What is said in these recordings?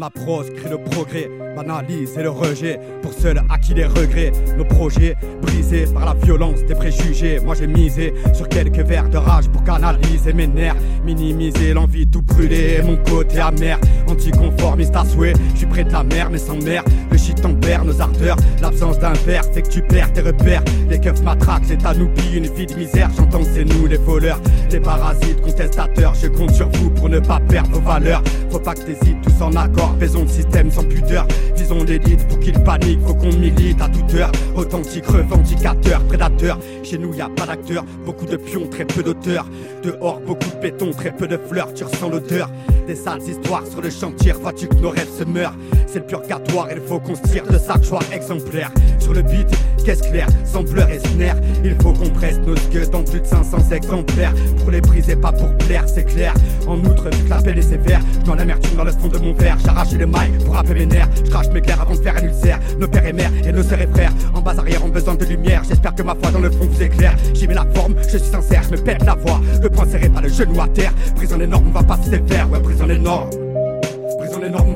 On a proscrit le progrès, banalisé le rejet. Pour ceux à qui les regrets, nos projets brisés par la violence des préjugés. Moi j'ai misé sur quelques verres de rage pour canaliser mes nerfs, minimiser l'envie tout brûler. Mon côté amer, anticonformiste à souhait. Je suis près de la mer, mais sans mer. Shit tempère nos ardeurs. L'absence d'un verre fait que tu perds tes repères. Les keufs matraquent, c'est à nous une vie de misère. J'entends c'est nous les voleurs, les parasites contestateurs. Je compte sur vous pour ne pas perdre vos valeurs. Faut pas que t'hésites, tous en accord. Faisons le système sans pudeur. Visons l'élite pour qu'ils paniquent. Faut qu'on milite à toute heure. Authentique, revendicateur, prédateur. Chez nous y a pas d'acteurs, beaucoup de pions, très peu d'auteurs. Dehors, beaucoup de béton, très peu de fleurs. Tu ressens l'odeur des sales histoires sur le chantier. Vois-tu que nos rêves se meurent? C'est le purgatoire, il faut qu'on se tire de sa joie exemplaire. Sur le beat, qu'est-ce clair, sans pleurs et snare. Il faut qu'on presse nos gueux dans plus de 500 exemplaires. Pour les briser, pas pour plaire, c'est clair. En outre, vu que l'appel est sévère, dans l'amertume dans le fond de mon verre. J'arrache les mailles pour rappeler mes nerfs. Je crache mes clairs avant de faire un ulcère. Nos pères et mères et nos sœurs et frères. En bas arrière ont besoin de lumière. J'espère que ma foi dans le fond vous éclaire. J'y mets la forme, je suis sincère, je me pète la voix. Le point serré, pas le genou à terre. Prison énorme, on va pas se faire. Ouais, prison énorme.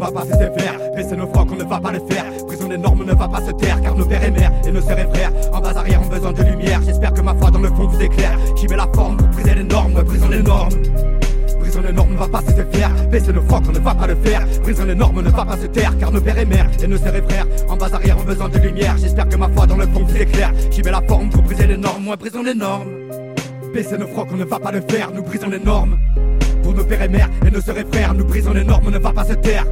Va pas nos on ne va pas le faire. Prison énorme, on ne va pas se taire. Car nos pères et mères et nos sœurs et frères en bas arrière ont besoin de lumière. J'espère que ma foi dans le fond vous éclaire. J'y mets la forme pour briser les normes. Ouais, prison énorme. Prison énorme, on ne va pas se faire. Baisser nos frocs, on ne va pas le faire. Prison énorme, on ne va pas se taire. Car nos pères et mères et nos sœurs et frères en bas arrière ont besoin de lumière. J'espère que ma foi dans le fond vous éclaire. J'y mets la forme pour briser les normes. Ouais, brisons les normes. Baisser nos frocs, on ne va pas le faire. Nous brisons les normes. Nos pères et mères et sœurs et frères, nous brisons les normes, on ne va pas se taire.